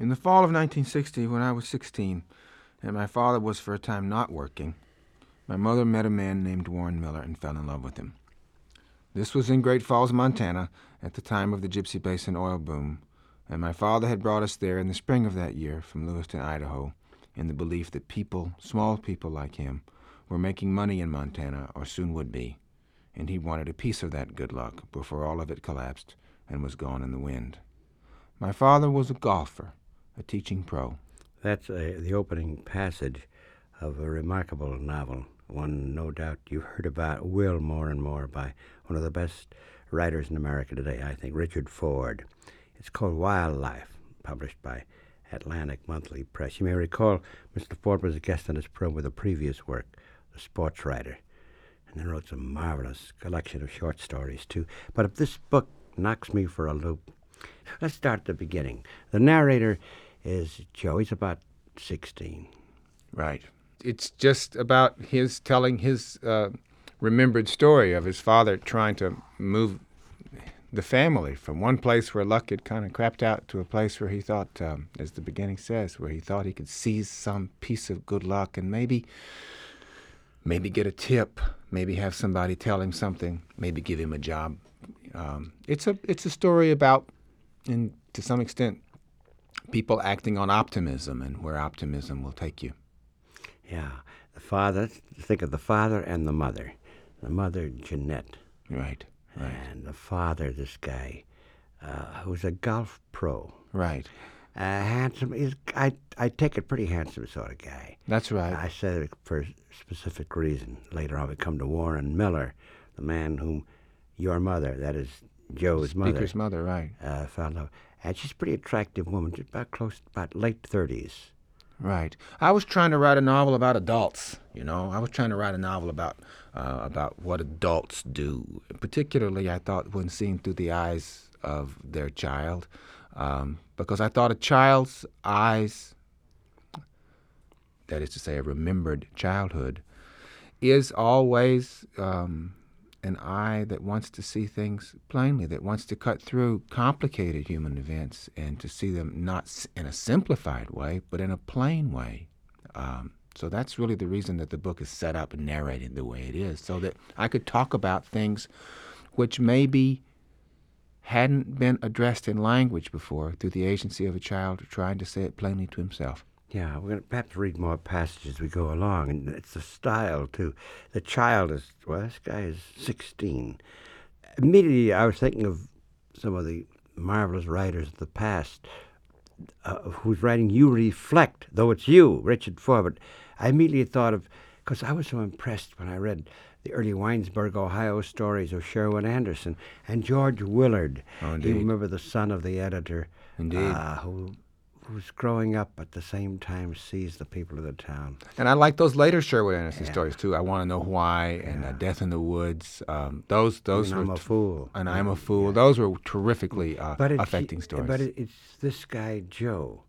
In the fall of 1960, when I was 16, and my father was for a time not working, my mother met a man named Warren Miller and fell in love with him. This was in Great Falls, Montana, at the time of the Gypsy Basin oil boom, and my father had brought us there in the spring of that year from Lewiston, Idaho, in the belief that people, small people like him, were making money in Montana or soon would be, and he wanted a piece of that good luck before all of it collapsed and was gone in the wind. My father was a golfer, a teaching pro. That's the opening passage of a remarkable novel, one no doubt you've heard about, will more and more, by one of the best writers in America today, I think, Richard Ford. It's called Wildlife, published by Atlantic Monthly Press. You may recall Mr. Ford was a guest on this program with a previous work, The Sportswriter, and then wrote some marvelous collection of short stories, too. But if this book knocks me for a loop, let's start at the beginning. The narrator is Joe. He's about 16. Right. It's just about his telling his uh, remembered story of his father trying to move the family from one place where luck had kind of crapped out to a place where he thought, um, as the beginning says, where he thought he could seize some piece of good luck and maybe, maybe get a tip, maybe have somebody tell him something, maybe give him a job. Um, it's a it's a story about, and to some extent, people acting on optimism and where optimism will take you. Yeah. The father, think of the father and the mother. The mother, Jeanette. Right. Right. And the father, this guy, uh, who's a golf pro. Right. Uh, handsome. He's, I, I take it pretty handsome sort of guy. That's right. I said it for a specific reason. Later on, we come to Warren Miller, the man whom your mother, that is Joe's mother, Speaker's mother, right. uh, fell in love. And she's a pretty attractive woman, about close, about late 30s. Right. I was trying to write a novel about adults. You know, I was trying to write a novel about uh, about what adults do. Particularly, I thought when seen through the eyes of their child, um, because I thought a child's eyes, that is to say, a remembered childhood, is always um, an eye that wants to see things plainly, that wants to cut through complicated human events and to see them not in a simplified way, but in a plain way. Um, so that's really the reason that the book is set up and narrated the way it is, so that I could talk about things which maybe hadn't been addressed in language before through the agency of a child trying to say it plainly to himself. Yeah, we're going to perhaps read more passages as we go along, and it's the style, too. The child is, well, this guy is 16. Immediately, I was thinking of some of the marvelous writers of the past uh, whose writing you reflect, though it's you, Richard Ford. I immediately thought of, because I was so impressed when I read the early Winesburg, Ohio stories of Sherwood Anderson and George Willard. Oh, you remember the son of the editor, Indeed. uh, who who's growing up at the same time sees the people of the town. And I like those later Sherwood Anderson stories too. I want to know why and uh, Death in the Woods. Um, those those And I'm a fool. and I'm a fool. Those were terrifically uh, But affecting stories. But it's this guy Joe.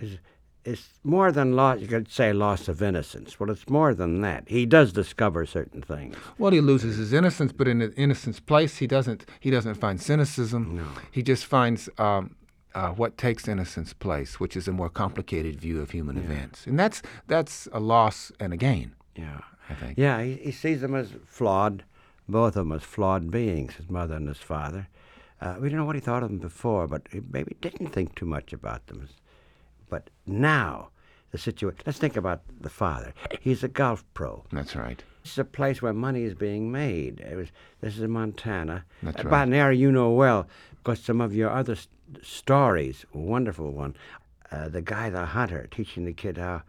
Is it's more than loss. You could say loss of innocence. Well, it's more than that. He does discover certain things. well, he loses his innocence, but in the innocence place, he doesn't. He doesn't find cynicism. No. He just finds um, uh, what takes innocence place, which is a more complicated view of human events, and that's that's a loss and a gain. Yeah. I think. Yeah, he, he sees them as flawed, both of them as flawed beings, his mother and his father. Uh, we don't know what he thought of them before, but he maybe didn't think too much about them. But now, the situation. Let's think about the father. He's a golf pro. That's right. This is a place where money is being made. It was, this is in Montana. That's about right. an area you know well, because some of your other stories, wonderful one. Uh, the guy, the hunter, teaching the kid how.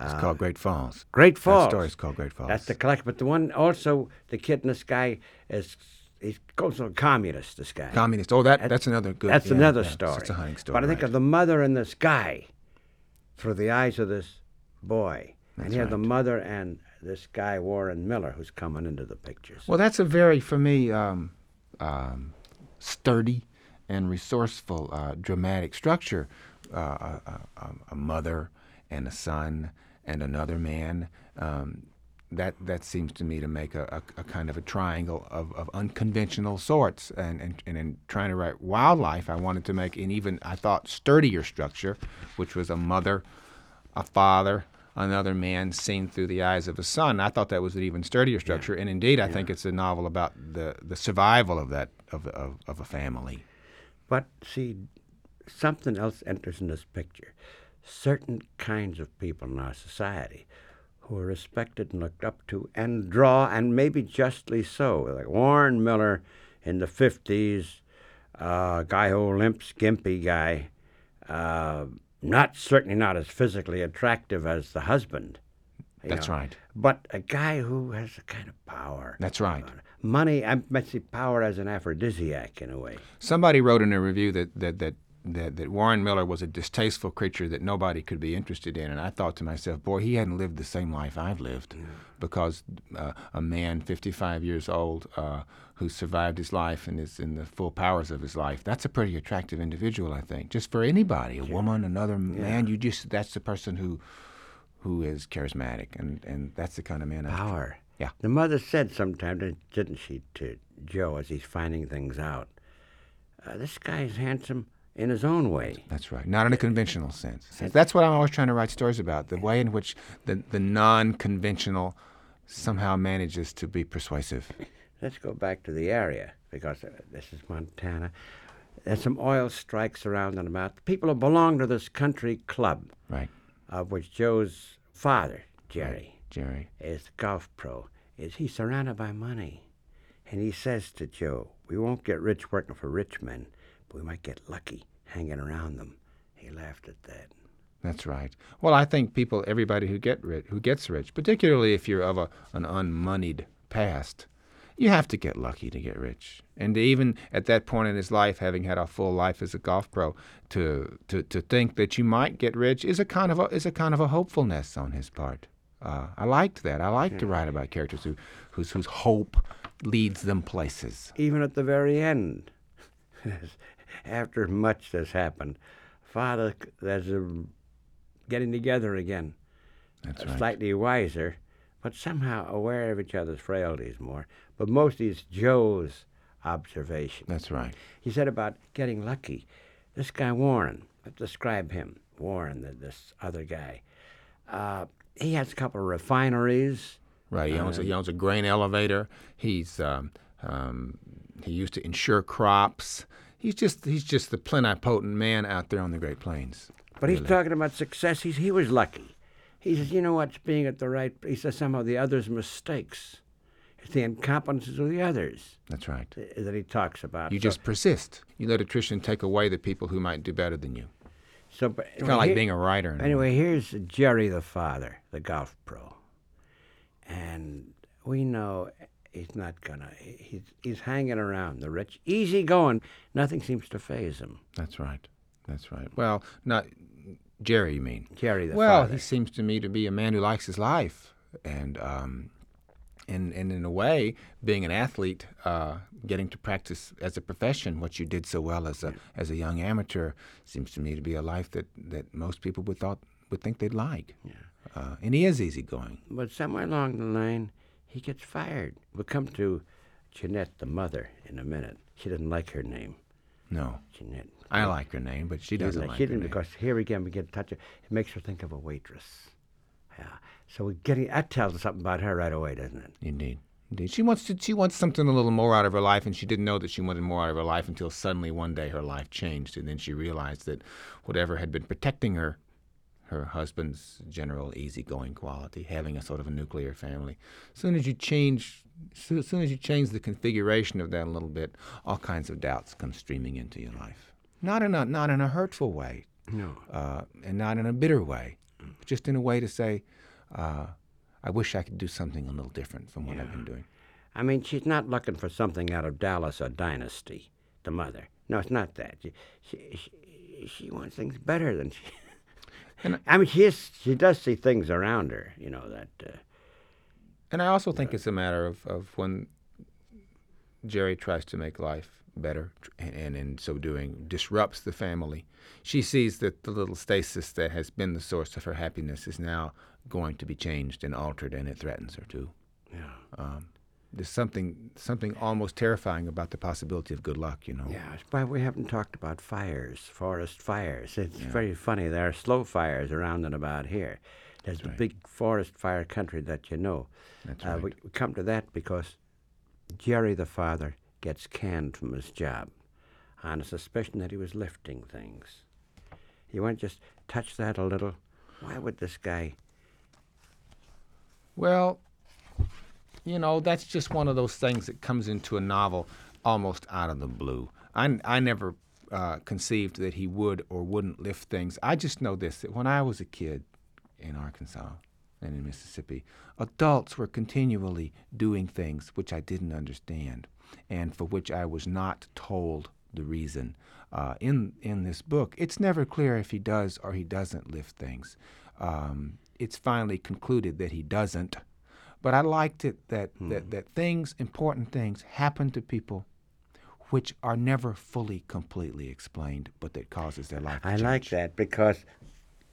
It's Uh, called Great Falls. Great Falls. That story is called Great Falls. That's the collection. But the one also, the kid in the sky is. He's also a communist, this guy. communist. Oh, that that's another good. That's yeah, another yeah, story. It's a hunting story. But I think right. of the mother in the sky through the eyes of this boy. and That's you have the mother and this guy, Warren Miller, who's coming into the pictures. Well, that's a very, for me, um, um, sturdy and resourceful, uh, dramatic structure. Uh, a, a, a- mother and a son and another man. Um, that that seems to me to make a, a, a kind of a triangle of, of unconventional sorts. And, and and in trying to write wildlife, I wanted to make an even I thought sturdier structure, which was a mother, a father, another man seen through the eyes of a son. I thought that was an even sturdier structure, and indeed, I think it's a novel about the, the survival of that of, of, of a family. But see, something else enters in this picture. Certain kinds of people in our society who are respected and looked up to and draw, and maybe justly so, like Warren Miller in the 50s, a uh, guy who limp, gimpy guy, uh, not certainly not as physically attractive as the husband. That's know, right. But a guy who has a kind of power. That's right. Money, I might see power as an aphrodisiac in a way. Somebody wrote in a review that, that, that that, that Warren Miller was a distasteful creature that nobody could be interested in. And I thought to myself, boy, he hadn't lived the same life I've lived. Yeah. Because uh, a man 55 years old uh, who survived his life and is in the full powers of his life, that's a pretty attractive individual, I think. Just for anybody, a yeah. woman, another yeah. man, you just, that's the person who who is charismatic. And, and that's the kind of man I Power. Yeah. The mother said sometime, didn't she, to Joe as he's finding things out, uh, this guy is handsome in his own way. That's right. Not in a conventional sense. That's what I'm always trying to write stories about the way in which the, the non conventional somehow manages to be persuasive. Let's go back to the area because uh, this is Montana. There's some oil strikes around and about. People who belong to this country club, right, of which Joe's father, Jerry. Jerry, is the golf pro. Is he surrounded by money? And he says to Joe, "We won't get rich working for rich men." But we might get lucky hanging around them. He laughed at that. That's right. Well, I think people, everybody who get rich, who gets rich, particularly if you're of a, an unmoneyed past, you have to get lucky to get rich. And even at that point in his life, having had a full life as a golf pro, to to, to think that you might get rich is a kind of a, is a kind of a hopefulness on his part. Uh, I liked that. I like to write about characters who whose whose hope leads them places. Even at the very end, after much has happened, Father, there's a getting together again. That's right. Slightly wiser, but somehow aware of each other's frailties more. But mostly it's Joe's observation. That's right. He said about getting lucky. This guy Warren, let's describe him. Warren, the, this other guy. Uh, he has a couple of refineries. Right. He owns, uh, a, he owns a grain elevator. He's um, um, he used to insure crops. He's just he's just the plenipotent man out there on the Great Plains. But he's talking about success. He's, he was lucky. He says, you know what's being at the right. He says somehow the others' mistakes. It's the incompetences of the others. That's right. That he talks about. You so, just persist. You let attrition take away the people who might do better than you. So, but, it's kind of like being a writer. Anyway, here's Jerry the father, the golf pro, and we know he's not gonna. He's he's hanging around the rich, easy going. Nothing seems to faze him. That's right. That's right. Well, not Jerry. You mean Jerry? The well, father. he seems to me to be a man who likes his life, and um, and and in a way, being an athlete, uh, getting to practice as a profession what you did so well as a as a young amateur, seems to me to be a life that that most people would thought would think they'd like. Yeah. Uh, and he is easygoing. But somewhere along the line, he gets fired. We'll come to Jeanette, the mother, in a minute. She doesn't like her name. No. Jeanette. I like her name, but she doesn't like, she didn't because here again we get touch. It makes her think of a waitress. Yeah. So we're getting that tells us something about her right away, doesn't it? Indeed. Indeed. She wants to she wants something a little more out of her life and she didn't know that she wanted more out of her life until suddenly one day her life changed and then she realized that whatever had been protecting her her husband's general easygoing quality, having a sort of a nuclear family. As soon as you change, as soon as you change the configuration of that a little bit, all kinds of doubts come streaming into your life. Not in a not in a hurtful way, no, uh, and not in a bitter way, just in a way to say, uh, I wish I could do something a little different from what yeah. I've been doing. I mean, she's not looking for something out of Dallas or Dynasty, the mother. No, it's not that. She, she, she, she wants things better than she. And I mean, she is, she does see things around her, you know that. Uh, and I also think it's a matter of, of when Jerry tries to make life better, and, and in so doing disrupts the family. She sees that the little stasis that has been the source of her happiness is now going to be changed and altered, and it threatens her too. Yeah. Um, there's something something almost terrifying about the possibility of good luck, you know. Yeah, why we haven't talked about fires, forest fires. It's very funny. There are slow fires around and about here. There's the right. big forest fire country that you know. That's Uh, right. we, we come to that because Jerry the father gets canned from his job on a suspicion that he was lifting things. You want to just touch that a little? Why would this guy? Well, you know, that's just one of those things that comes into a novel almost out of the blue. I, I never uh, conceived that he would or wouldn't lift things. I just know this that when I was a kid in Arkansas and in Mississippi, adults were continually doing things which I didn't understand and for which I was not told the reason. Uh, in in this book, it's never clear if he does or he doesn't lift things. Um, it's finally concluded that he doesn't, but I liked it that, that hmm. that things, important things, happen to people, which are never fully, completely explained, but that causes their life. To I like that because.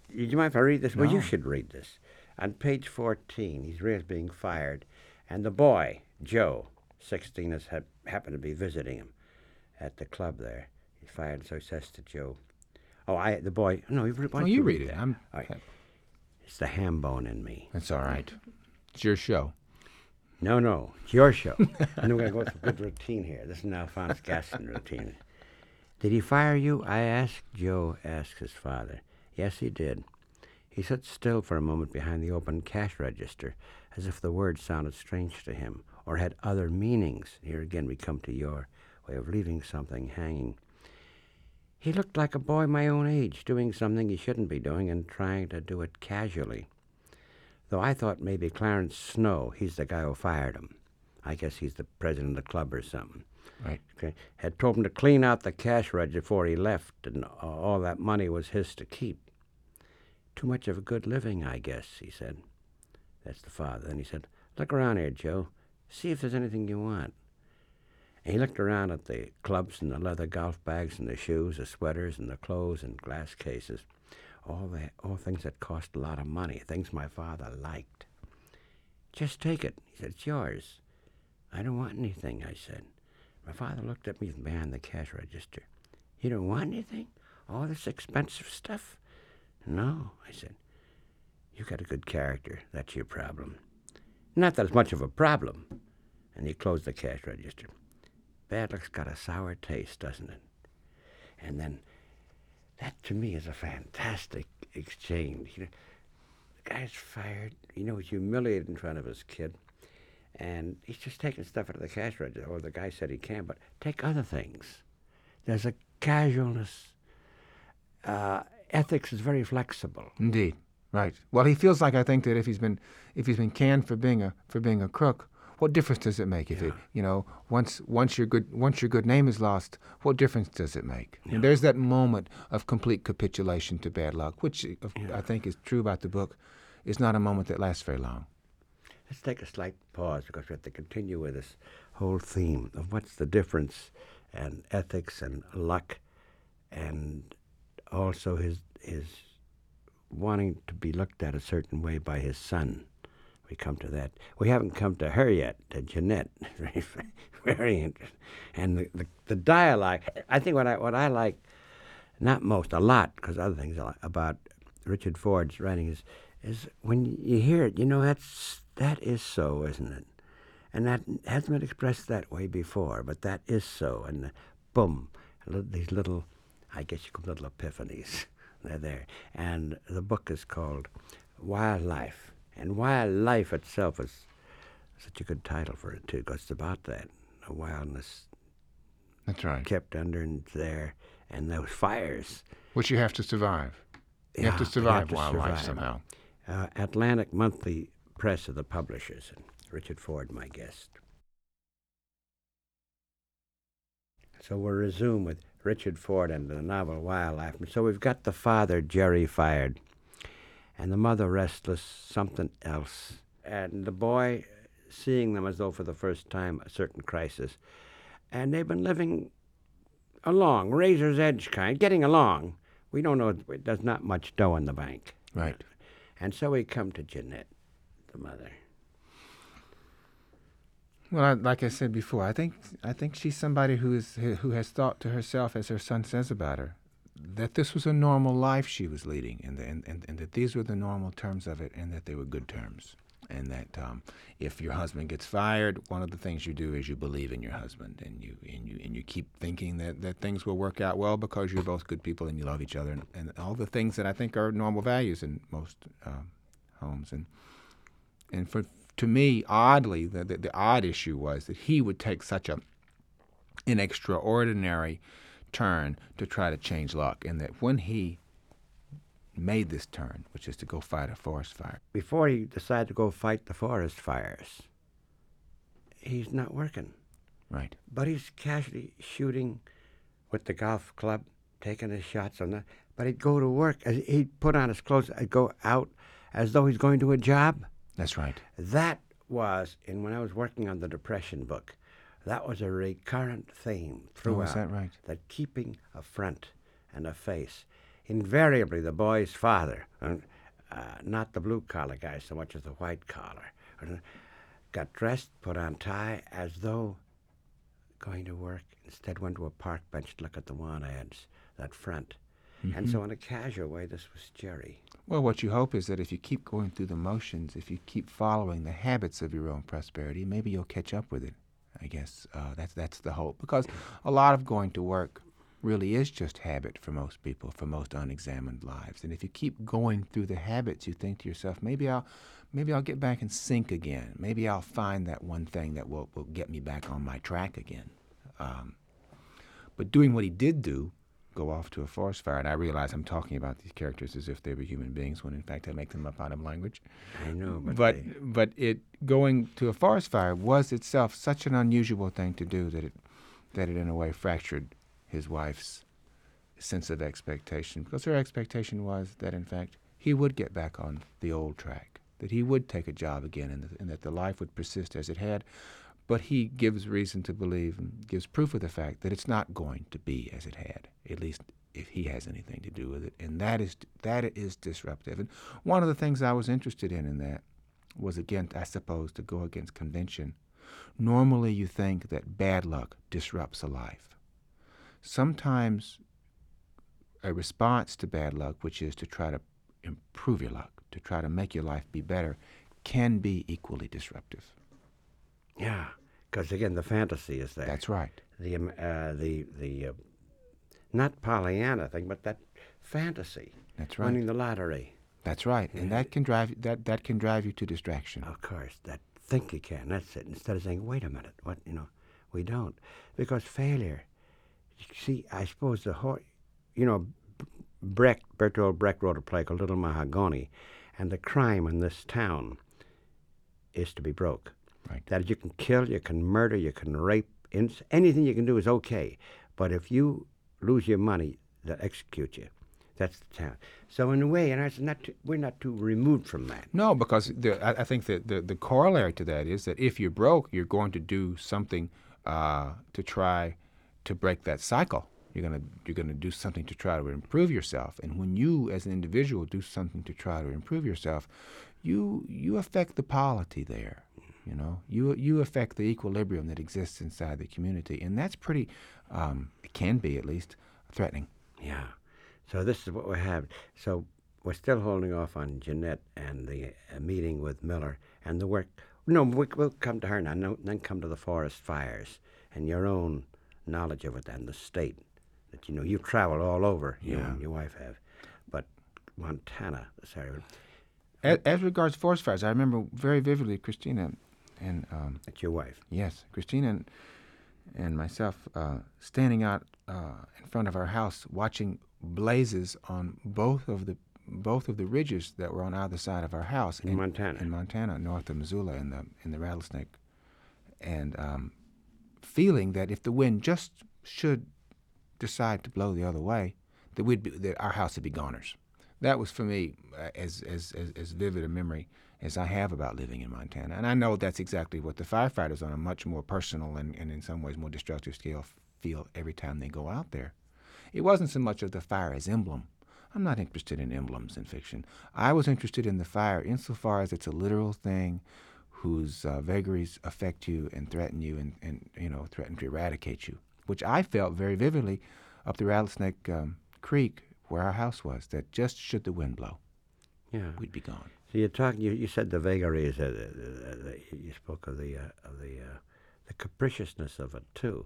Do you mind if I read this? Well, you should read this. On page 14, he's really being fired, and the boy, Joe, 16, has had, happened to be visiting him at the club there. He's fired, so he says to Joe, Oh, I, the boy, no, you, why Oh, you read read it. that? I'm. All right. It's the ham bone in me. That's all right. It's your show. No, no, it's your show. and we're going to go through a good routine here. This is an Alphonse Gaston routine. Did he fire you? I asked. Joe asked his father. Yes, he did. He stood still for a moment behind the open cash register, as if the words sounded strange to him or had other meanings. Here again we come to your way of leaving something hanging. He looked like a boy my own age, doing something he shouldn't be doing and trying to do it casually. Though I thought maybe Clarence Snow, he's the guy who fired him. I guess he's the president of the club or something. Right. Okay, had told him to clean out the cash register before he left, and all that money was his to keep. Too much of a good living, I guess, he said. That's the father. Then he said, Look around here, Joe. See if there's anything you want. He looked around at the clubs and the leather golf bags and the shoes, the sweaters and the clothes and glass cases. All the, all things that cost a lot of money, things my father liked. Just take it. He said, It's yours. I don't want anything, I said. My father looked at me from behind the cash register. You don't want anything? All this expensive stuff? No, I said. You got a good character. That's your problem. Not that it's much of a problem. And he closed the cash register. Bad luck's got a sour taste, doesn't it? And then that to me is a fantastic exchange. You know, the guy's fired. You know, humiliated in front of his kid. And he's just taking stuff out of the cash register. Or the guy said he can, but take other things. There's a casualness. Uh, ethics is very flexible. Indeed. Right. Well, he feels like I think that if he's been if he's been canned for being a for being a crook, what difference does it make if it you know once once your good once your good name is lost, what difference does it make? And there's that moment of complete capitulation to bad luck, which of- I think is true about the book. Is not a moment that lasts very long. Let's take a slight pause because we have to continue with this whole theme of what's the difference and ethics and luck and also his his wanting to be looked at a certain way by his son. We come to that. We haven't come to her yet, to Jeanette. Very, interesting. And the, the, the dialogue, I think what I, what I like, not most, a lot, because other things like about Richard Ford's writing is, is when you hear it, you know, that's, that is so, isn't it? And that hasn't been expressed that way before, but that is so. And uh, boom, these little, I guess you call them little epiphanies, they're there. And the book is called Wildlife. And Wildlife itself is such a good title for it, too, because it's about that. The wildness That's right. kept under and there, and those fires. Which you have to survive. You have to survive have to wildlife survive. somehow. Uh, Atlantic Monthly Press are the publishers, and Richard Ford, my guest. So we'll resume with Richard Ford and the novel Wildlife. And so we've got the father, Jerry, fired, and the mother, restless, something else. And the boy, seeing them as though for the first time, a certain crisis. and they've been living along, razor's edge kind, getting along. We don't know, there's not much dough in the bank. Right. And so we come to Jeanette, the mother. Well, I, like I said before, I think I think she's somebody who is who has thought to herself, as her son says about her, that this was a normal life she was leading, and, and, and, and that these were the normal terms of it, and that they were good terms, and that um, if your husband gets fired, one of the things you do is you believe in your husband, and you and you and you keep thinking that, that things will work out well because you're both good people and you love each other, and, and all the things that I think are normal values in most um, homes, and and for to me, oddly, the, the, the odd issue was that he would take such a an extraordinary turn to try to change luck, and that when he made this turn, which is to go fight a forest fire, Before he decided to go fight the forest fires, he's not working. right, But he's casually shooting with the golf club, taking his shots on that. But he'd go to work. as- He'd put on his clothes and go out as though he's going to a job. that's right, That was, and when I was working on the Depression book, that was a recurrent theme oh, throughout. that right? That keeping a front and a face. Invariably, the boy's father, uh, uh, not the blue collar guy so much as the white collar, uh, got dressed, put on tie, as though going to work. Instead, went to a park bench to look at the want ads, that front. And so, in a casual way, this was Jerry. Well, what you hope is that if you keep going through the motions, if you keep following the habits of your own prosperity, maybe you'll catch up with it. I guess uh, that's that's the hope because a lot of going to work really is just habit for most people, for most unexamined lives. And if you keep going through the habits, you think to yourself, maybe I'll maybe I'll get back in sync again. Maybe I'll find that one thing that will, will get me back on my track again. Um, but doing what he did do, go off to a forest fire, and I realize I'm talking about these characters as if they were human beings, when in fact I make them up out of language. I know, but, But they- but it going to a forest fire was itself such an unusual thing to do that it that it in a way fractured his wife's sense of expectation because her expectation was that in fact he would get back on the old track, that he would take a job again, and, that- and that the life would persist as it had. But he gives reason to believe and gives proof of the fact that it's not going to be as it had, at least if he has anything to do with it, and that is that is disruptive. And one of the things I was interested in in that was again, I suppose, to go against convention. Normally, you think that bad luck disrupts a life. Sometimes, a response to bad luck, which is to try to improve your luck, to try to make your life be better, can be equally disruptive. Yeah, because again, the fantasy is there. That's right. the um, uh, the the uh, not Pollyanna thing, but that fantasy, That's right. winning the lottery. That's right. And that can drive that that can drive you to distraction. Of course, that think you can. That's it. Instead of saying, "Wait a minute, what you know," we don't, because failure. You see, I suppose the whole, you know, Brecht, Bertolt Brecht wrote a play called Little Mahagonny, and the crime in this town is to be broke. Right. That you can kill, you can murder, you can rape, ins- anything you can do is okay. But if you lose your money, they'll execute you. That's the town. So in a way, and it's not too, we're not too removed from that. No, because the, I, I think that the, the corollary to that is that if you're broke, you're going to do something uh, to try to break that cycle. You're gonna you're gonna do something to try to improve yourself. And when you, as an individual, do something to try to improve yourself, you you affect the polity there. You know, you you affect the equilibrium that exists inside the community, and that's pretty. Um, it can be at least threatening. Yeah. So this is what we have. So we're still holding off on Jeanette and the uh, meeting with Miller and the work. No, we, we'll come to her now. No, then come to the forest fires and your own knowledge of it and the state that you know you travel all over. You Yeah. and your wife have, but Montana. Sorry, As, as regards forest fires, I remember very vividly Christina and um, that's your wife. Yes, Christina and, and myself uh, standing out uh, in front of our house, watching blazes on both of the both of the ridges that were on either side of our house In Montana. In Montana, north of Missoula, in the in the Rattlesnake, and um, feeling that if the wind just should decide to blow the other way, that we'd be, that our house would be goners. That was for me uh, as, as as as vivid a memory as I have about living in Montana. And I know that's exactly what the firefighters on a much more personal and, and in some ways more destructive scale feel every time they go out there. It wasn't so much of the fire as emblem. I'm not interested in emblems in fiction. I was interested in the fire insofar as it's a literal thing whose uh, vagaries affect you and threaten you and, and, you know, threaten to eradicate you, which I felt very vividly up the Rattlesnake um, Creek where our house was, that just should the wind blow, Yeah. we'd be gone. So you talk. You, you said the vagaries. Uh, uh, you spoke of the uh, of the uh, the capriciousness of it too,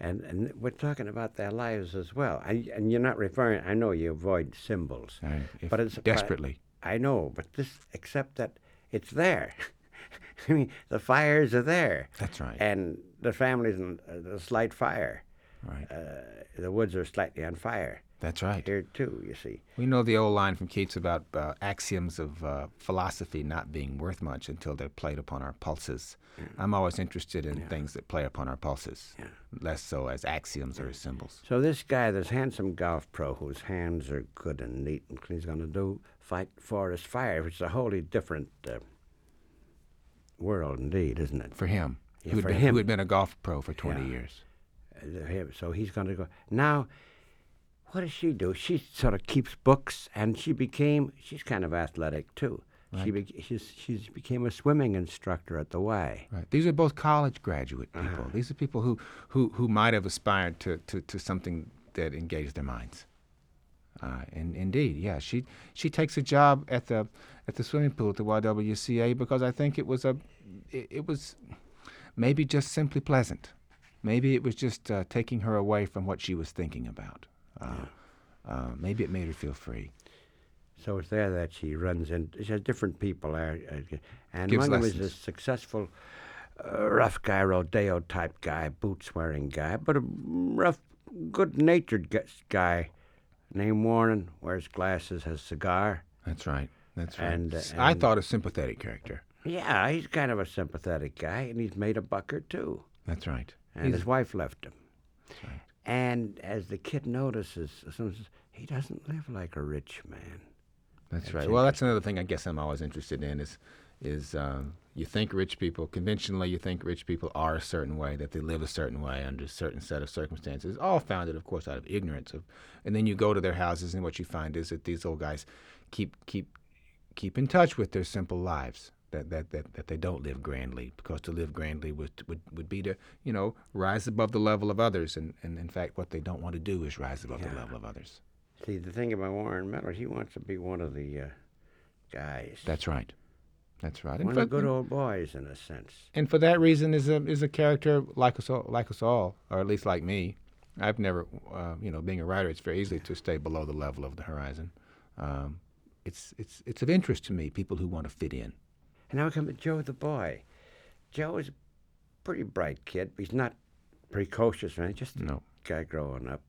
and and we're talking about their lives as well. And, and you're not referring. I know you avoid symbols, right, but it's desperately. I know, but this except that it's there. I mean, the fires are there, That's right. and the family's in a slight fire. right. Uh, the woods are slightly on fire That's right. here too. You see. We know the old line from Keats about uh, axioms of uh, philosophy not being worth much until they're played upon our pulses. I'm always interested in things that play upon our pulses, Yeah. less so as axioms or as symbols. So this guy, this handsome golf pro, whose hands are good and neat and clean, he's going to do fight forest fire, which is a wholly different uh, world, indeed, isn't it? For him, Yeah, who, had been, him. who had been a golf pro for 20 Yeah. years. Uh, So he's going to go now. What does she do? She sort of keeps books, and she became. She's kind of athletic too. She Right. be, she's she's became a swimming instructor at the Y. Right. These are both college graduate people. Uh-huh. These are people who, who, who might have aspired to, to, to something that engaged their minds. Uh, and indeed, yeah, she she takes a job at the at the swimming pool at the YWCA because I think it was a it, it was maybe just simply pleasant. Maybe it was just uh, taking her away from what she was thinking about. Uh, uh, maybe it made her feel free. So it's there that she runs in. She has different people there, uh, and Gives one of them a successful, uh, rough guy, rodeo type guy, boots wearing guy, but a rough, good natured guy named Warren. Wears glasses, has cigar. That's right. That's right. And, uh, S- I and- thought a sympathetic character. Yeah, he's kind of a sympathetic guy, and he's made a buck or two. That's right. And He's- his wife left him. right. And as the kid notices, soon he doesn't live like a rich man. That's, That's right. Well, that's another thing I guess I'm always interested in is is uh, you think rich people conventionally you think rich people are a certain way that they live a certain way under a certain set of circumstances, all founded, of course, out of ignorance of, and then you go to their houses and what you find is that these old guys keep keep keep in touch with their simple lives. That, that, that, that they don't live grandly because to live grandly would, would, would be to you know rise above the level of others and, and in fact what they don't want to do is rise above the level of others See, the thing about Warren Miller, he wants to be one of the uh, guys. that's right that's right And one for- of the good old boys, in a sense. and for that reason is a is a character like us all, like us all, or at least like me. I've never, uh, you know, being a writer, it's very easy to stay below the level of the horizon. Um, it's it's it's of interest to me people who want to fit in. And now we come to Joe the boy. Joe is a pretty bright kid, but he's not precocious or anything, just a guy growing up.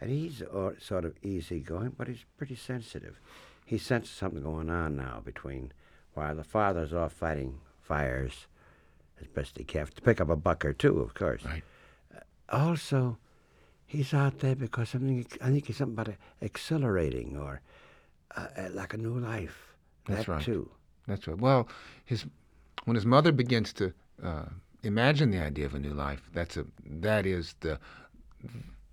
And he's uh, sort of easygoing, but he's pretty sensitive. He senses something going on now between while the father's off fighting fires as best he can to pick up a buck or two, of course. Right. also, he's out there because something. I think it's something about accelerating or uh, uh, like a new life. That's that right. too. That's right. Well, his when his mother begins to uh, imagine the idea of a new life, that's a that is the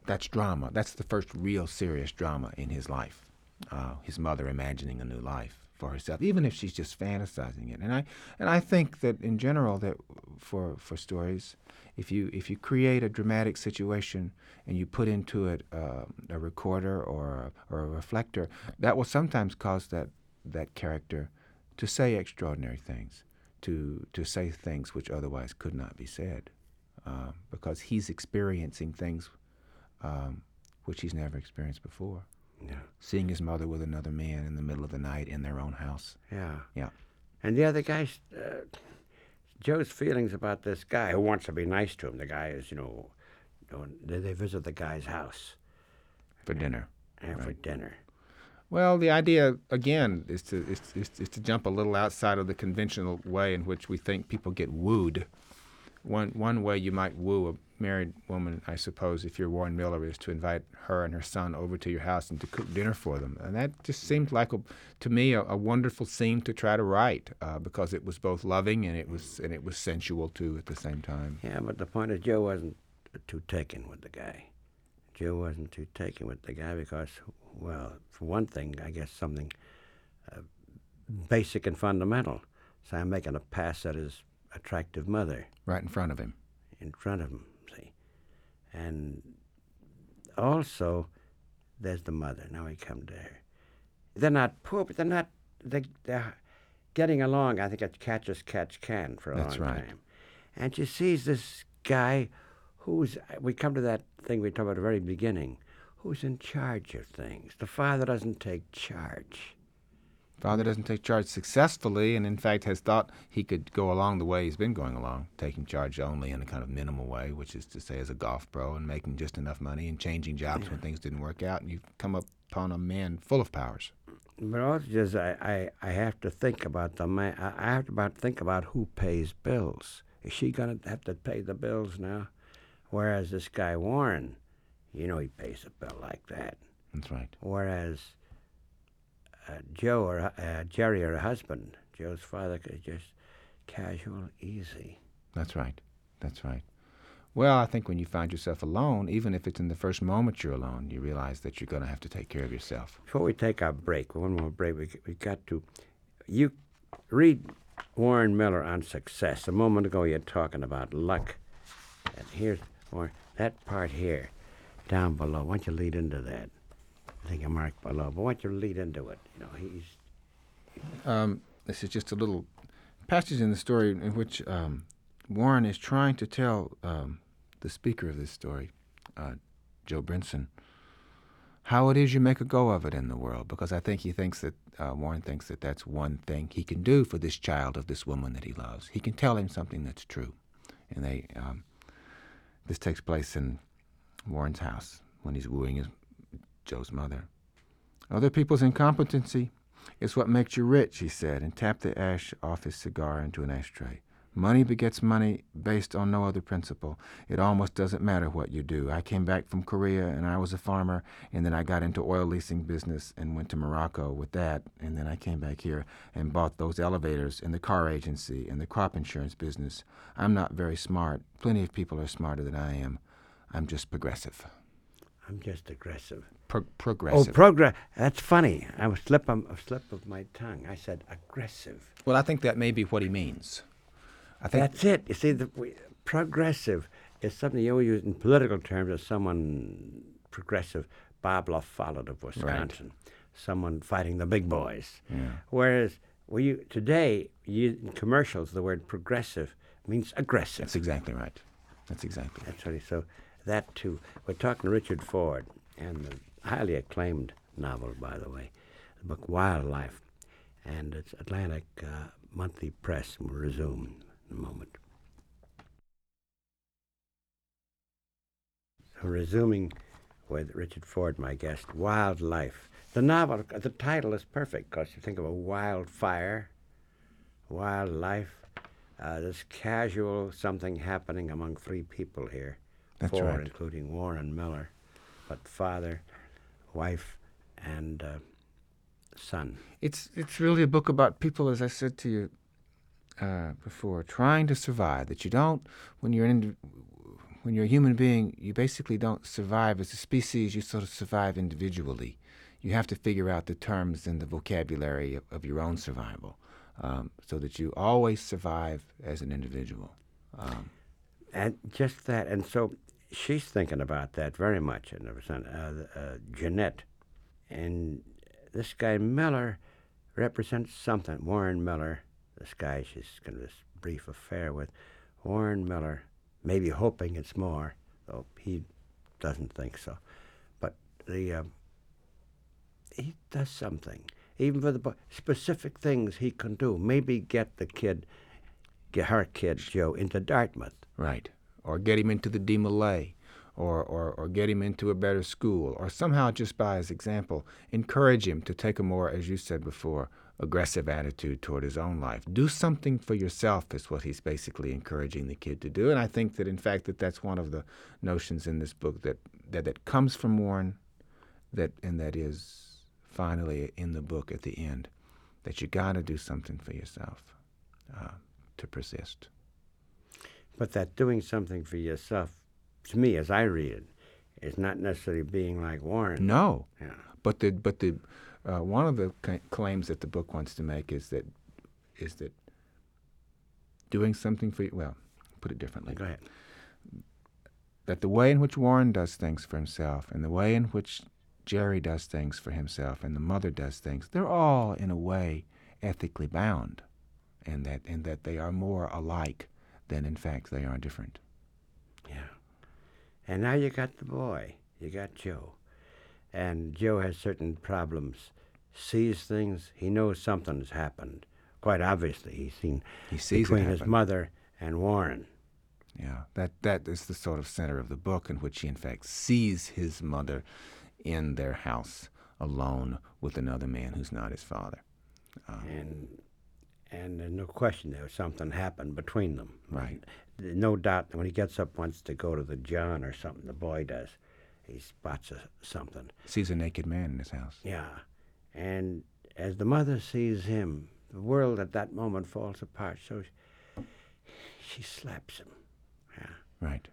that's drama. That's the first real serious drama in his life. Uh, his mother imagining a new life for herself, even if she's just fantasizing it. And I and I think that in general that for for stories, if you if you create a dramatic situation and you put into it uh, a recorder or a, or a reflector, that will sometimes cause that that character to say extraordinary things, to to say things which otherwise could not be said, uh, because he's experiencing things um, which he's never experienced before. Yeah. Seeing his mother with another man in the middle of the night in their own house. Yeah. Yeah. And the other guy's, uh, Joe's feelings about this guy who wants to be nice to him. The guy is, you know, they, they visit the guy's house For dinner. and for dinner. Well, the idea again is to is, is, is to jump a little outside of the conventional way in which we think people get wooed. one one way you might woo a married woman, I suppose, if you're Warren Miller, is to invite her and her son over to your house and to cook dinner for them. And that just seemed like, a, to me, a, a wonderful scene to try to write uh, because it was both loving and it was and it was sensual too at the same time. Yeah, but the point is, Joe wasn't too taken with the guy. Joe wasn't too taken with the guy because, well, for one thing, I guess something uh, basic and fundamental. So I'm making a pass at his attractive mother Right in front of him. in front of him, see. And also, there's the mother. Now we come to her. They're not poor, but they're not, they, they're getting along, I think, at catch as catch can for a That's long right. time. And she sees this guy who's, we come to that thing we talked about at the very beginning, who's in charge of things. The father doesn't take charge. Father doesn't take charge successfully, and in fact has thought he could go along the way he's been going along, taking charge only in a kind of minimal way, which is to say, as a golf pro and making just enough money and changing jobs when things didn't work out, and you've come upon a man full of powers. But also, just I, I, I have to think about the man. I have to about think about who pays bills. Is she gonna have to pay the bills now? Whereas this guy Warren, you know, he pays a bill like that. That's right. Whereas uh, Joe or uh, Jerry or her husband, Joe's father, is just casual, easy. That's right. That's right. Well, I think when you find yourself alone, even if it's in the first moment you're alone, you realize that you're going to have to take care of yourself. Before we take our break, one more break, we we got to. You read Warren Miller on success. A moment ago, you're talking about luck, and here's Warren. That part here, down below. Why don't you lead into that? I think I marked below, but why don't you lead into it? You know, he's Um, this is just a little passage in the story in which um, Warren is trying to tell um, the speaker of this story, uh, Joe Brinson, how it is you make a go of it in the world. Because I think he thinks that uh, Warren thinks that that's one thing he can do for this child of this woman that he loves. He can tell him something that's true, and they. Um, this takes place in Warren's house when he's wooing his Joe's mother. Other people's incompetency is what makes you rich, he said, and tapped the ash off his cigar into an ashtray. Money begets money based on no other principle. It almost doesn't matter what you do. I came back from Korea and I was a farmer, and then I got into oil leasing business and went to Morocco with that, and then I came back here and bought those elevators and the car agency and the crop insurance business. I'm not very smart. Plenty of people are smarter than I am. I'm just progressive. I'm just aggressive. Pro- Oh, progressive. progress. That's funny. I was slip of, a slip of my tongue. I said aggressive. well, I think that may be what he means. I think That's it. You see, the, we, progressive is something you always use in political terms as someone progressive. Bob LaFollette of Wisconsin, someone fighting the big boys. Yeah. Whereas we u- today, you, in commercials, the word progressive means aggressive. That's exactly right. That's exactly right. That's right. So that too. We're talking to Richard Ford and the highly acclaimed novel, by the way, the book Wildlife, and it's Atlantic uh, Monthly Press. We'll resume in a moment. So resuming with Richard Ford, my guest, Wildlife. The novel, the title is perfect because you think of a wildfire, wildlife. Uh, this casual something happening among three people here. That's Four, right. including Warren Miller, but father, wife, and uh, son. It's it's really a book about people, as I said to you uh, before, trying to survive. That you don't when you're in when you're a human being, you basically don't survive as a species. You sort of survive individually. You have to figure out the terms and the vocabulary of, of your own survival, um, so that you always survive as an individual. Um, And just that, and so she's thinking about that very much. And an, uh, uh, Jeanette, and this guy Miller represents something. Warren Miller, this guy she's got this brief affair with, Warren Miller, maybe hoping it's more, though he doesn't think so. But the um, he does something, even for the specific things he can do. Maybe get the kid, get her kid Joe into Dartmouth. Right. Or get him into the DeMolay, or, or, or get him into a better school, or somehow just by his example, encourage him to take a more, as you said before, aggressive attitude toward his own life. Do something for yourself is what he's basically encouraging the kid to do. And I think that in fact that that's one of the notions in this book that that, that comes from Warren that and that is finally in the book at the end that you got to do something for yourself uh, to persist. But that doing something for yourself, to me, as I read it, is not necessarily being like Warren. No, Yeah. but the but the uh, one of the c- claims that the book wants to make is that is that doing something for you, well, put it differently. Go ahead. that the way in which Warren does things for himself and the way in which Jerry does things for himself and the mother does things, they're all in a way ethically bound and that and that they are more alike than in fact they are different. Yeah. And now you got the boy. You got Joe. And Joe has certain problems. Sees things. He knows something's happened. Quite obviously, he's seen He sees between his mother and Warren. Yeah, that that is the sort of center of the book in which he in fact sees his mother in their house alone with another man who's not his father. Um, and and there's no question there was something happened between them. Right. No doubt when he gets up wants to go to the John or something, the boy does. He spots a, something. Sees a naked man in his house. Yeah. And as the mother sees him, the world at that moment falls apart. So she, she slaps him. Yeah. Right.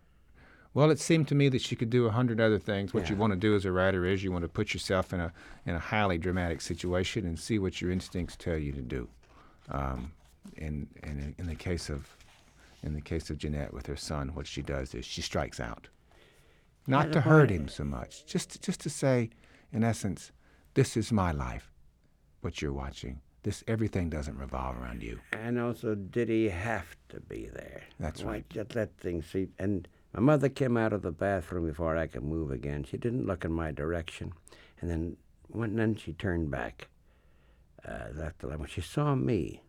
Well, it seemed to me that she could do a hundred other things. What you want to do as a writer is you want to put yourself in a in a highly dramatic situation and see what your instincts tell you to do. Um, and and in, in the case of in the case of Jeanette with her son, what she does is she strikes out, not to hurt him so much, just just to say, in essence, this is my life, what you're watching. This everything doesn't revolve around you. And also, did he have to be there? That's Why right. Just let things see. And my mother came out of the bathroom before I could move again. She didn't look in my direction, and then when then she turned back. Uh, left the when she saw me,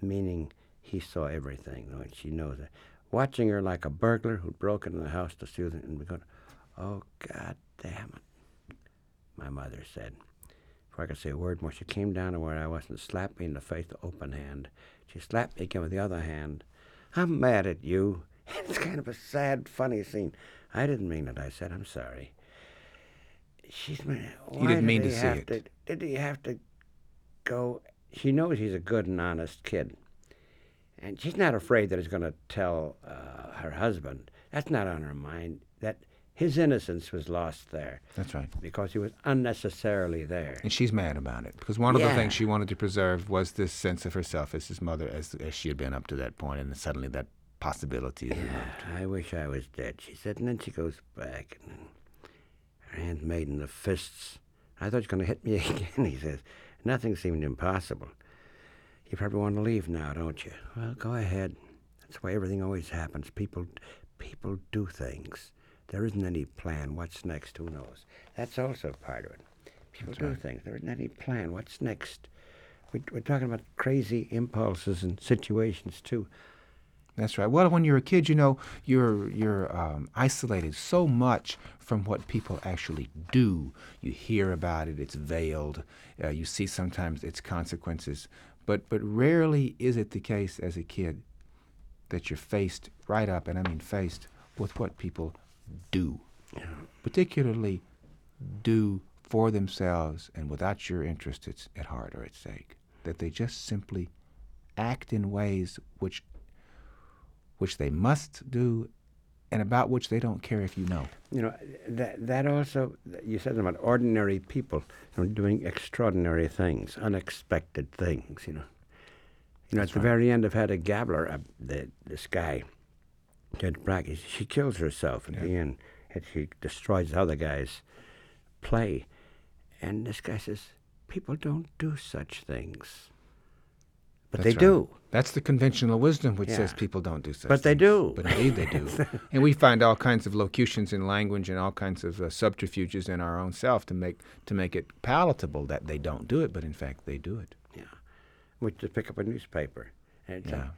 meaning he saw everything, though, and she knows it. Watching her like a burglar who'd broken in the house to steal it, and going, "Oh God damn it!" My mother said. Before I could say a word more, she came down to where I was and slapped me in the face with open hand. She slapped me again with the other hand. I'm mad at you. It's kind of a sad, funny scene. I didn't mean it. I said, I'm sorry. She's mad. You didn't mean to he see it. To, did he have to go? She knows he's a good and honest kid. And she's not afraid that he's going to tell uh, her husband. That's not on her mind. That his innocence was lost there That's right. because he was unnecessarily there. And she's mad about it because one of the things she wanted to preserve was this sense of herself as his mother, as, as she had been up to that point, and suddenly that possibility is removed. I wish I was dead, she said, and then she goes back, and her hands made in the fists. I thought you were going to hit me again, he says. Nothing seemed impossible. You probably want to leave now, don't you? Well, go ahead. That's why everything always happens. People, people do things. There isn't any plan. What's next? Who knows? That's also part of it. People do things. There isn't any plan. What's next? We, we're talking about crazy impulses and situations too. That's right. Well, when you're a kid, you know, you're you're um, isolated so much from what people actually do. You hear about it; it's veiled. Uh, you see sometimes its consequences, but but rarely is it the case as a kid that you're faced right up, and I mean faced with what people do, particularly do for themselves and without your interest at, at heart or at stake. That they just simply act in ways which which they must do and about which they don't care if you know. You know, that, that also, you said about ordinary people you know, doing extraordinary things, unexpected things, you know. You know, at the very end of Hedda Gabler, uh, the, this guy, Judge Brack, she kills herself at the end, and she destroys the other guy's play. And this guy says, people don't do such things. But That's they right. do. That's the conventional wisdom which says people don't do such But they things. do. But indeed they do. and we find all kinds of locutions in language and all kinds of uh, subterfuges in our own self to make to make it palatable that they don't do it, but in fact they do it. Yeah. We just pick up a newspaper. And it's Yeah.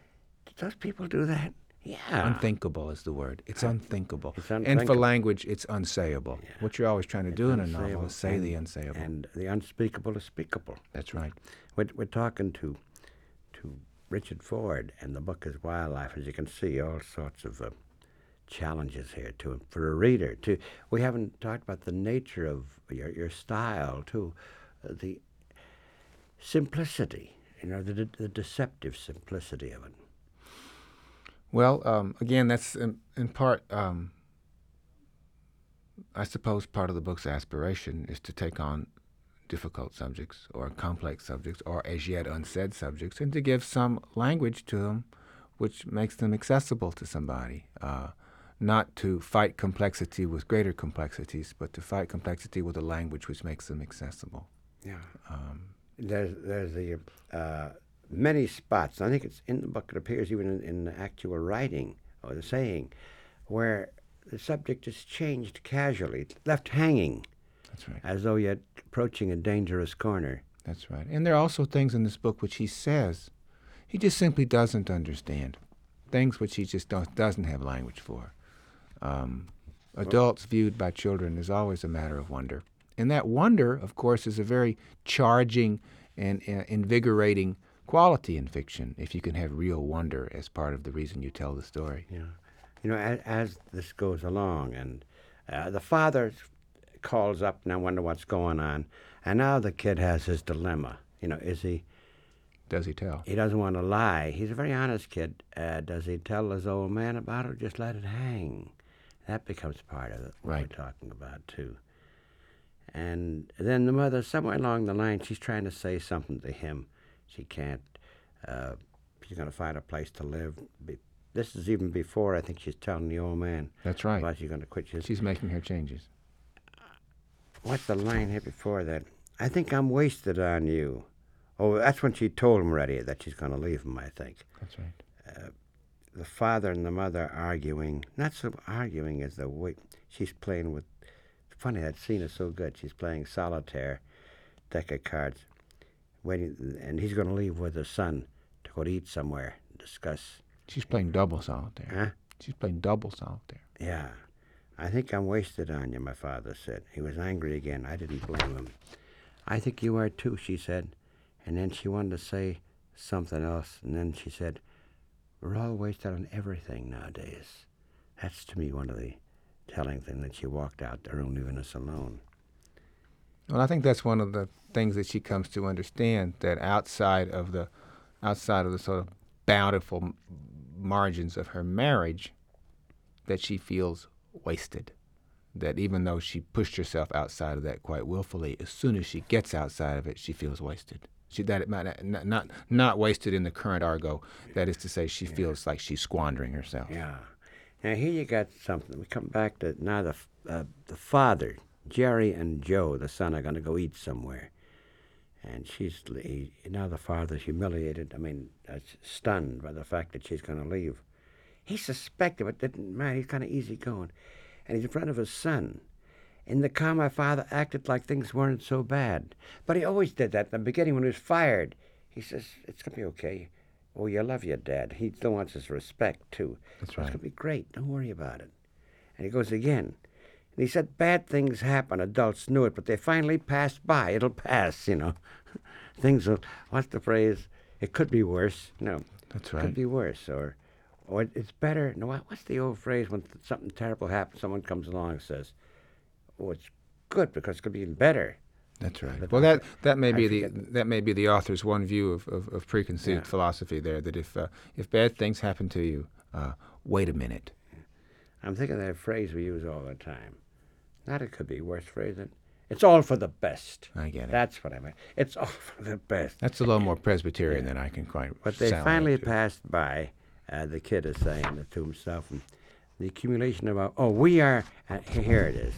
"Did those people do that? Yeah. Unthinkable is the word. It's unthinkable. It's unthinkable. And for language, it's unsayable. What you're always trying to do in a novel is say the unsayable. And the unspeakable is speakable. That's right. We're, we're talking to to Richard Ford, and the book is Wildlife. As you can see, all sorts of uh, challenges here to for a reader. To we haven't talked about the nature of your your style, too, uh, the simplicity. You know, the, the deceptive simplicity of it. Well, um, again, that's in, in part, um, I suppose, part of the book's aspiration is to take on difficult subjects or complex subjects or as yet unsaid subjects and to give some language to them which makes them accessible to somebody. Uh, not to fight complexity with greater complexities, but to fight complexity with a language which makes them accessible. Yeah. Um, There's there's the uh, many spots. I think it's in the book. It appears even in, in the actual writing or the saying, where the subject is changed casually, left hanging, that's right. as though you're approaching a dangerous corner. That's right. And there are also things in this book which he says he just simply doesn't understand. Things which he just don't, doesn't have language for. Um, adults viewed by children is always a matter of wonder. And that wonder, of course, is a very charging and uh, invigorating quality in fiction if you can have real wonder as part of the reason you tell the story. Yeah. You know, as, as this goes along, and uh, the father calls up and I wonder what's going on, and now the kid has his dilemma. You know, is he? Does he tell? He doesn't want to lie. He's a very honest kid. Uh, does he tell his old man about it or just let it hang? That becomes part of it, what Right. we're talking about, too. And then the mother, somewhere along the line, she's trying to say something to him. She can't. Uh, she's going to find a place to live. Be, this is even before I think she's telling the old man That's right. about she's going to quit. She's, She's making her changes. What's the line here before that? I think I'm wasted on you. Oh, that's when she told him already that she's going to leave him, I think. That's right. Uh, the father and the mother arguing. Not so arguing as the way she's playing with. Funny that scene is so good. She's playing solitaire, deck of cards, waiting, and he's going to leave with her son to go to eat somewhere, discuss. She's playing double solitaire. Huh? She's playing double solitaire. Yeah, I think I'm wasted on you. My father said. He was angry again. I didn't blame him. I think you are too, she said, and then she wanted to say something else, and then she said, "We're all wasted on everything nowadays." That's to me one of the telling things that she walked out the room leaving us alone. Well, I think that's one of the things that she comes to understand that outside of the outside of the sort of bountiful margins of her marriage that she feels wasted. That even though she pushed herself outside of that quite willfully, as soon as she gets outside of it, she feels wasted. She that it might not, not not wasted in the current argot. That is to say, she feels like she's squandering herself. Yeah. Now here you got something. We come back to now the uh, the father, Jerry and Joe, the son, are going to go eat somewhere, and she's he, now the father's humiliated. I mean, uh, stunned by the fact that she's going to leave. He suspected, but didn't matter. He's kind of easygoing, and he's in front of his son. In the car, my father acted like things weren't so bad, but he always did that in the beginning when he was fired. He says it's going to be okay. Oh, you love your dad. He still wants his respect too. That's right. It's going to be great. Don't worry about it. And he goes again. And he said, bad things happen. Adults knew it, but they finally passed by. It'll pass, you know. things will, what's the phrase? It could be worse. No, That's right. it right. could be worse. Or, or it's better. No, what's the old phrase when something terrible happens, someone comes along and says, oh, it's good because it could be even better. That's right. But Well, that that may I be the that may be the author's one view of, of, of preconceived Yeah. philosophy there. That if uh, if bad things happen to you, uh, wait a minute. I'm thinking of that phrase we use all the time. Not it could be worse phrase than, it's all for the best. I get it. That's what I meant. It's all for the best. That's a little more Presbyterian than I can quite. But they finally passed by. Uh, the kid is saying to himself, and the accumulation of our, oh, we are. Uh, here it is.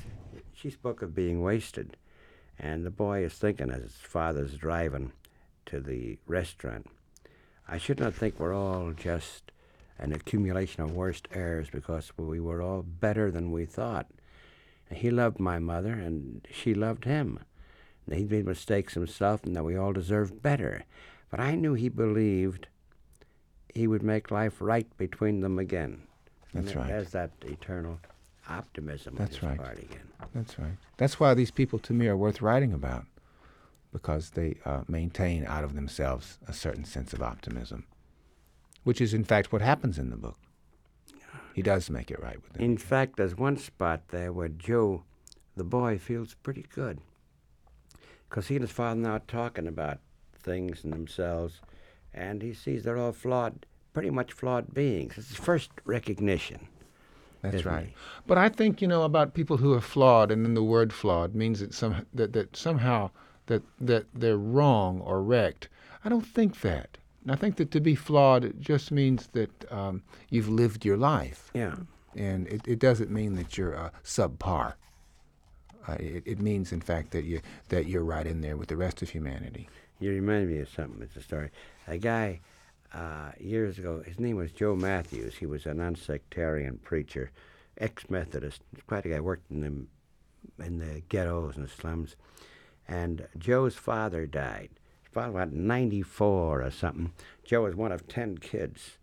She spoke of being wasted, and the boy is thinking as his father's driving to the restaurant. I should not think we're all just an accumulation of worst errors because we were all better than we thought. He loved my mother, and she loved him. And he made mistakes himself, and that we all deserved better. But I knew he believed he would make life right between them again. And That's it right. Has that eternal optimism. on That's his right. Part again. That's right. That's why these people, to me, are worth writing about, because they uh, maintain out of themselves a certain sense of optimism, which is, in fact, what happens in the book. He does make it right with them. In fact, there's one spot there where Joe, the boy, feels pretty good. Because he and his father now are talking about things and themselves, and he sees they're all flawed, pretty much flawed beings. It's his first recognition. That's right. he? But I think you know about people who are flawed, and then the word "flawed" means that some that, that somehow that that they're wrong or wrecked. I don't think that. I think that to be flawed it just means that um, you've lived your life, Yeah. and it, it doesn't mean that you're uh, subpar. Uh, it, it means, in fact, that you that you're right in there with the rest of humanity. You remind me of something. It's a story. A guy uh, years ago, his name was Joe Mathews. He was a non-sectarian preacher, ex-Methodist. Quite a guy. Worked in the in the ghettos and the slums. And Joe's father died. His father was 94 or something. Joe was one of 10 kids.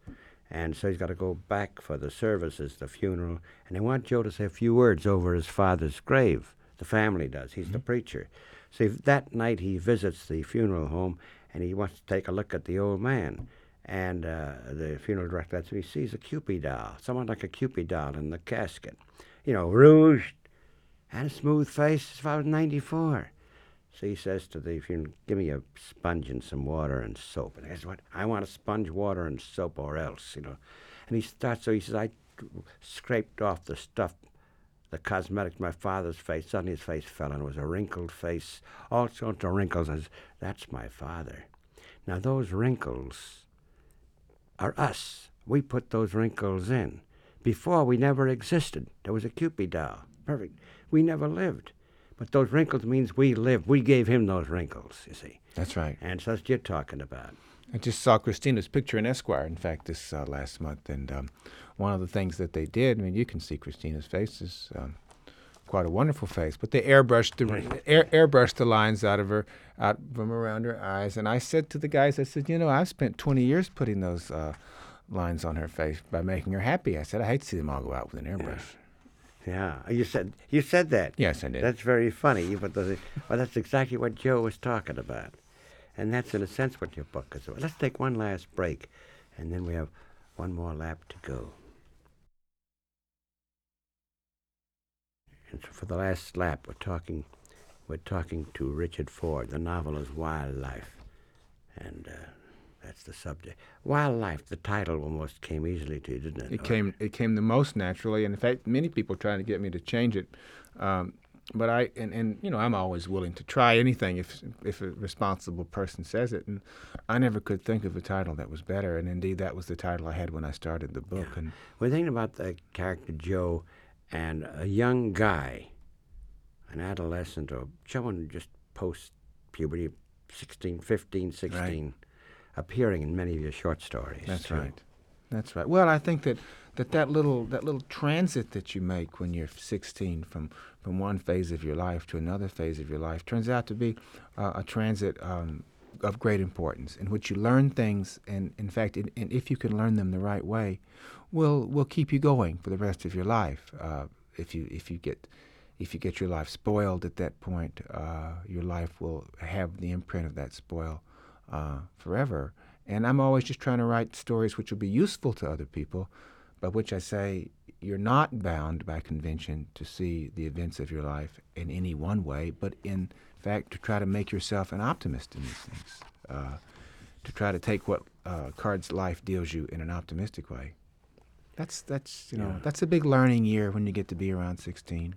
And so he's got to go back for the services, the funeral. And they want Joe to say a few words over his father's grave. The family does. He's the preacher. So that night he visits the funeral home and he wants to take a look at the old man. And uh, the funeral director, when he sees a Cupid doll, someone like a Cupid doll in the casket. You know, rouged and a smooth face. as if I was 94. So he says to the funeral, give me a sponge and some water and soap. And guess what? I want a sponge, water, and soap or else, you know. And he starts, so he says, I scraped off the stuff, the cosmetics, my father's face. Suddenly his face fell and it was a wrinkled face, all sorts of wrinkles. Says, that's my father. Now those wrinkles are us. We put those wrinkles in. Before we never existed. There was a Cupid doll. Perfect. We never lived. But those wrinkles means we lived. We gave him those wrinkles, you see. That's right. And so that's what you're talking about. I just saw Kristina's picture in Esquire, in fact, this uh, last month, and um, one of the things that they did. I mean, you can see Kristina's face is um, quite a wonderful face, but they airbrushed the air, airbrushed the lines out of her, out from around her eyes. And I said to the guys, I said, you know, I've spent 20 years putting those uh, lines on her face by making her happy. I said, I hate to see them all go out with an airbrush. Yeah, you said you said that. Yes, I did. That's very funny. You put those. Well, that's exactly what Joe was talking about, and that's in a sense what your book is about. Let's take one last break, and then we have one more lap to go. And so for the last lap, we're talking, we're talking to Richard Ford. The novel is Wildlife, and uh, that's the subject. Wildlife. The title almost came easily to you, didn't it? It came it came the most naturally, and in fact, many people trying to get me to change it. Um, but I and, and you know I'm always willing to try anything if if a responsible person says it, and I never could think of a title that was better, and indeed that was the title I had when I started the book. And We're thinking about the character Joe and a young guy, an adolescent or someone just post puberty, 16, 15, 16, appearing in many of your short stories. that's too. right, that's right. Well, I think that, that that little that little transit that you make when you're 16 from from one phase of your life to another phase of your life turns out to be uh, a transit um, of great importance in which you learn things, and in fact, and if you can learn them the right way, will will keep you going for the rest of your life. Uh, if you if you get if you get your life spoiled at that point, uh, your life will have the imprint of that spoil uh, forever. And I'm always just trying to write stories which will be useful to other people, but which I say you're not bound by convention to see the events of your life in any one way, but in fact to try to make yourself an optimist in these things, uh, to try to take what uh, cards life deals you in an optimistic way. That's that's you know Yeah. that's a big learning year when you get to be around 16.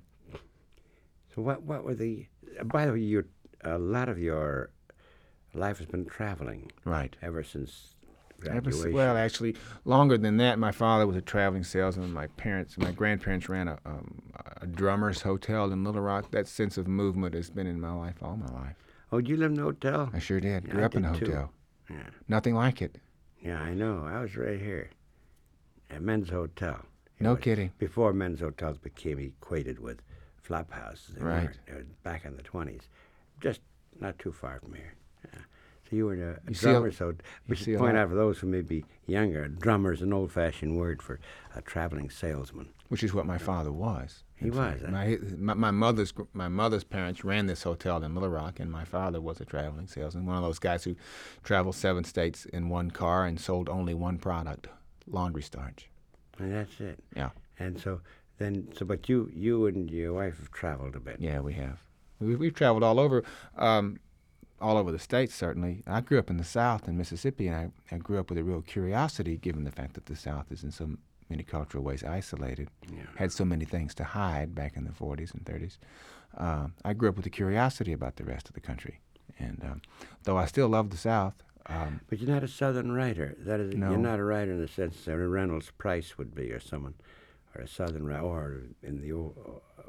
So what what were the? uh, By the way, you a lot of your life has been traveling Right. ever since Ever well, actually, longer than that. My father was a traveling salesman. My parents, my grandparents ran a, um, a drummer's hotel in Little Rock. That sense of movement has been in my life all my life. oh, did you live in a hotel? I sure did. Yeah, Grew I up in a did too. hotel. Yeah. Nothing like it. Yeah, I know. I was right here at Men's Hotel. It No kidding. Before men's hotels became equated with flop houses. They Right. They were back in the 20s. Just not too far from here. You were a, a You a- drummer. so we should point out for those who may be younger, a drummer is an old-fashioned word for a traveling salesman. which is what my father was. He was, huh? My, my my mother's my mother's parents ran this hotel in Little Rock, and my father was a traveling salesman, one of those guys who traveled seven states in one car and sold only one product, laundry starch. And that's it. Yeah, And so then, so but you, you and your wife have traveled a bit. yeah, we have. We, we've traveled all over, um, all over the states. Certainly, I grew up in the South in Mississippi, and I, I grew up with a real curiosity, given the fact that the South is in so many cultural ways isolated. Yeah. had so many things to hide back in the 40s and 30s. Um, I grew up with a curiosity about the rest of the country, and um, though I still love the South, um, But you're not a Southern writer. That is, No. you're not a writer in the sense that a Reynolds Price would be, or someone, or a Southern writer, or in the old, uh,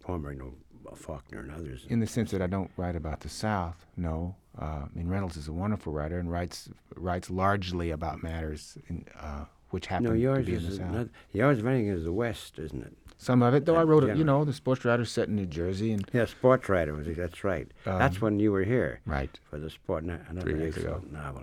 former, you know, Faulkner and others. in the sense that I don't write about the South. No, uh, I mean Reynolds is a wonderful writer and writes writes largely about matters in, uh, which happen no, yours to be in the South. not, yours, if anything, is the West, isn't it? Some of it, though, I wrote it. You know, the sports writer set in New Jersey, and Yeah, sports writer was. That's right. that's Um, when you were here right. for the sport. no- Another Three years ago. excellent novel.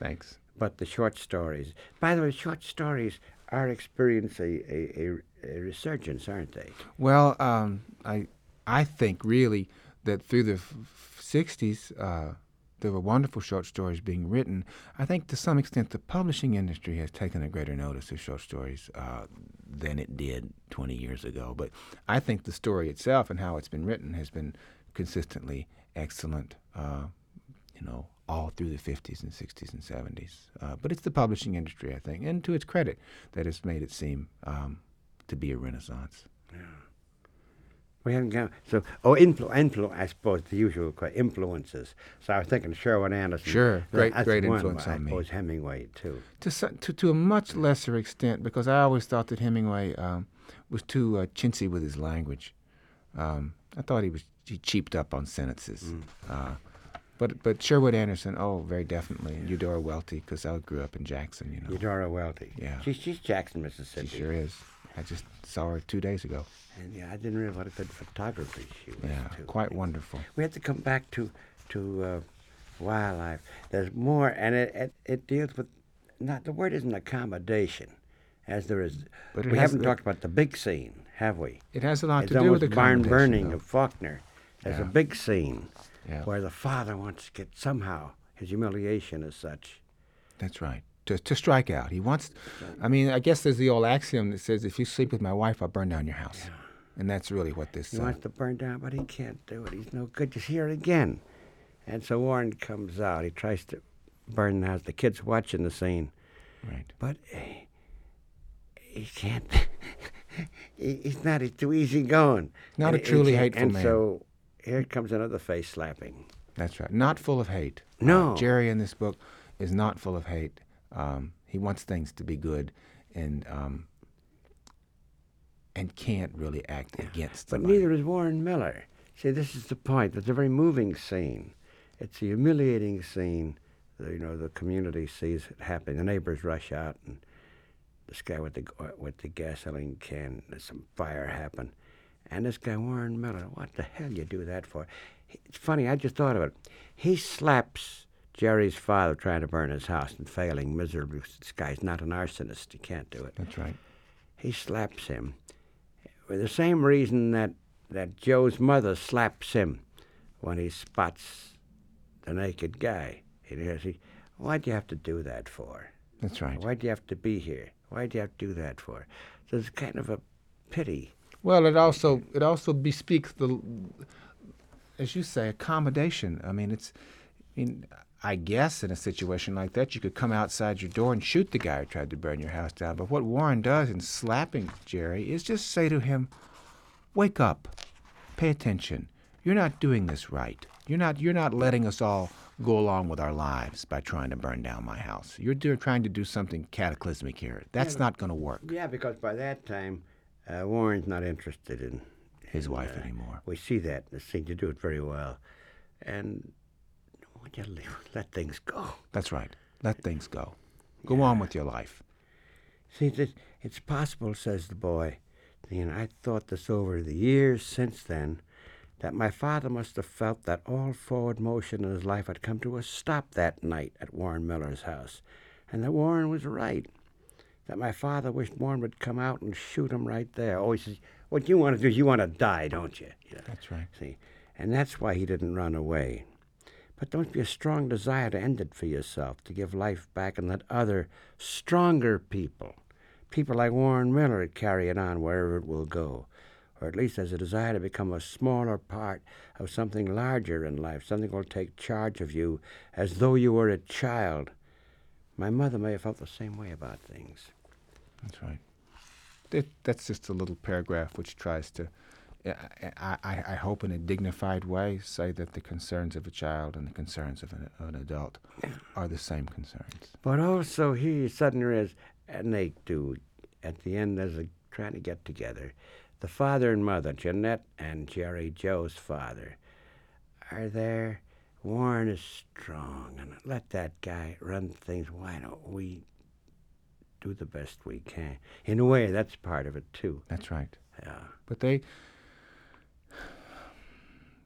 Thanks. But the short stories. By the way, short stories are experiencing a, a, a resurgence, aren't they? Well, um, I I think really that through the f- f- 60s, uh, there were wonderful short stories being written. I think to some extent the publishing industry has taken a greater notice of short stories uh, than it did 20 years ago. But I think the story itself and how it's been written has been consistently excellent. Uh, you know, all through the 50s and 60s and 70s. Uh, but it's the publishing industry, I think, and to its credit, that has made it seem um, to be a renaissance. We haven't got so. Oh, influ, influ. I suppose the usual influences. So I was thinking Sherwood Anderson. Sure. Great- That's great one, influence I on me. suppose Hemingway too. to, to to a much lesser extent because I always thought that Hemingway um, was too uh, chintzy with his language. Um, I thought he was he cheaped up on sentences. Mm. Uh, but but Sherwood Anderson, oh, very definitely. And Eudora Welty, because I grew up in Jackson, you know. Eudora Welty. Yeah. She's, she's Jackson, She Mississippi. sure is. I just saw her two days ago. And yeah, I didn't realize what a good photography she was Yeah, too. quite wonderful. We have to come back to to uh, wildlife. There's more, and it, it it deals with not the word isn't accommodation, as there is. But we haven't the- talked about the big scene, have we? It has a lot It's to do with the barn burning though. of Faulkner. There's a big scene Yeah, where the father wants to get somehow his humiliation as such. that's right. To, to strike out. He wants, I mean, I guess there's the old axiom that says, if you sleep with my wife, I'll burn down your house. Yeah. And that's really what this is He uh, wants to burn down, but he can't do it. He's no good. Just hear it again. And so Warren comes out. He tries to burn the house. The kid's watching the scene. Right. But eh, he can't. he, he's not. He's too easy going. Not And a truly hateful and man. so here comes another face slapping. That's right. Not full of hate. Uh, No. Jerry in this book is not full of hate. Um, he wants things to be good, and um, and can't really act against. But somebody. neither is Warren Miller. See, this is the point. It's a very moving scene. It's a humiliating scene. The, you know, the community sees it happening. The neighbors rush out, and this guy with the uh, with the gasoline can. There's some fire happen, and this guy Warren Miller. What the hell you do that for? It's funny. I just thought of it. He slaps Jerry's father trying to burn his house and failing miserably. This guy's not an arsonist. He can't do it That's right. he slaps him for the same reason that, that Joe's mother slaps him when he spots the naked guy. He says, Why'd you have to do that for? That's right. Why'd you have to be here? Why'd you have to do that for? So it's kind of a pity. Well, it also it also bespeaks the, as you say, accommodation. I mean, it's, I mean, I guess in a situation like that, you could come outside your door and shoot the guy who tried to burn your house down. But what Warren does in slapping Jerry is just say to him, "Wake up, pay attention. You're not doing this right. You're not you're not letting us all go along with our lives by trying to burn down my house. You're do, trying to do something cataclysmic here. That's not going to work." Yeah, because by that time, uh, Warren's not interested in His in, wife uh, anymore. We see that in the scene. You do it very well. And you leave- let things go? That's right. Let things go. Go on with your life. See, it, it's possible, says the boy. You know, I thought this over the years since then that my father must have felt that all forward motion in his life had come to a stop that night at Warren Miller's house, and that Warren was right. That my father wished Warren would come out and shoot him right there. Oh, he says, What you want to do is you want to die, don't you? you know, That's right. See, and that's why he didn't run away. But don't be a strong desire to end it for yourself, to give life back and let other, stronger people, people like Warren Miller, carry it on wherever it will go. Or at least as a desire to become a smaller part of something larger in life, something will take charge of you as though you were a child. My mother may have felt the same way about things. That's right. That, that's just a little paragraph which tries to, I, I, I hope, in a dignified way, say that the concerns of a child and the concerns of an, an adult are the same concerns. But also he suddenly is, and they do, at the end as a trying to get together. The father and mother, Jeanette and Jerry Joe's father, are there. Warren is strong, and let that guy run things. Why don't we do the best we can? In a way, that's part of it too. That's right. Yeah. But they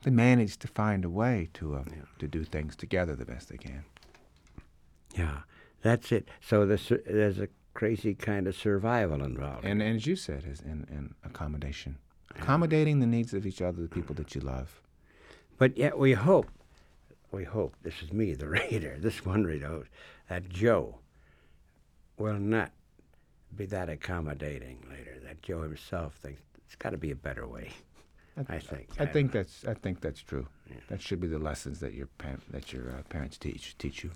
they manage to find a way to uh, Yeah. to do things together the best they can. Yeah, that's it. So there's, there's a crazy kind of survival involved. And, and as you said, is in, in accommodation, accommodating the needs of each other, the people that you love. But yet we hope, we hope, this is me, the reader, this one reader, that Joe will not be that accommodating later, that Joe himself thinks it's got to be a better way. I think. I don't think know. that's I think that's true. That should be the lessons that your par- that your uh, parents teach teach you.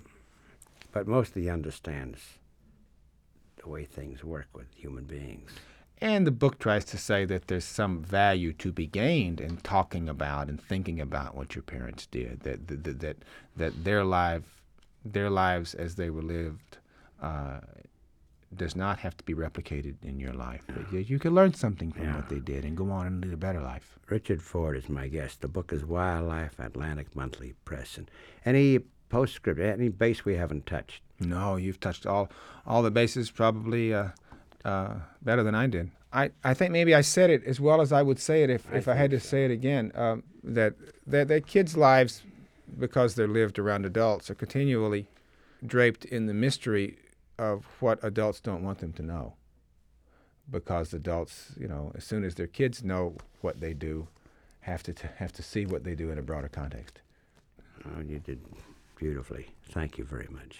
But mostly he understands the way things work with human beings. And the book tries to say that there's some value to be gained in talking about and thinking about what your parents did. That that that that, that their life, their lives as they were lived, uh, does not have to be replicated in your life. That you, you can learn something from what they did and go on and lead a better life. Richard Ford is my guest. The book is Wildlife Atlantic Monthly Press. And any postscript, any base we haven't touched? No, you've touched all all the bases probably uh, uh, better than I did. I, I think maybe I said it as well as I would say it if, if I had to say it again. Um, that, that that kids' lives, because they're lived around adults, are continually draped in the mystery of what adults don't want them to know. Because adults, you know, as soon as their kids know what they do, have to t- have to see what they do in a broader context. Oh, you did beautifully. Thank you very much.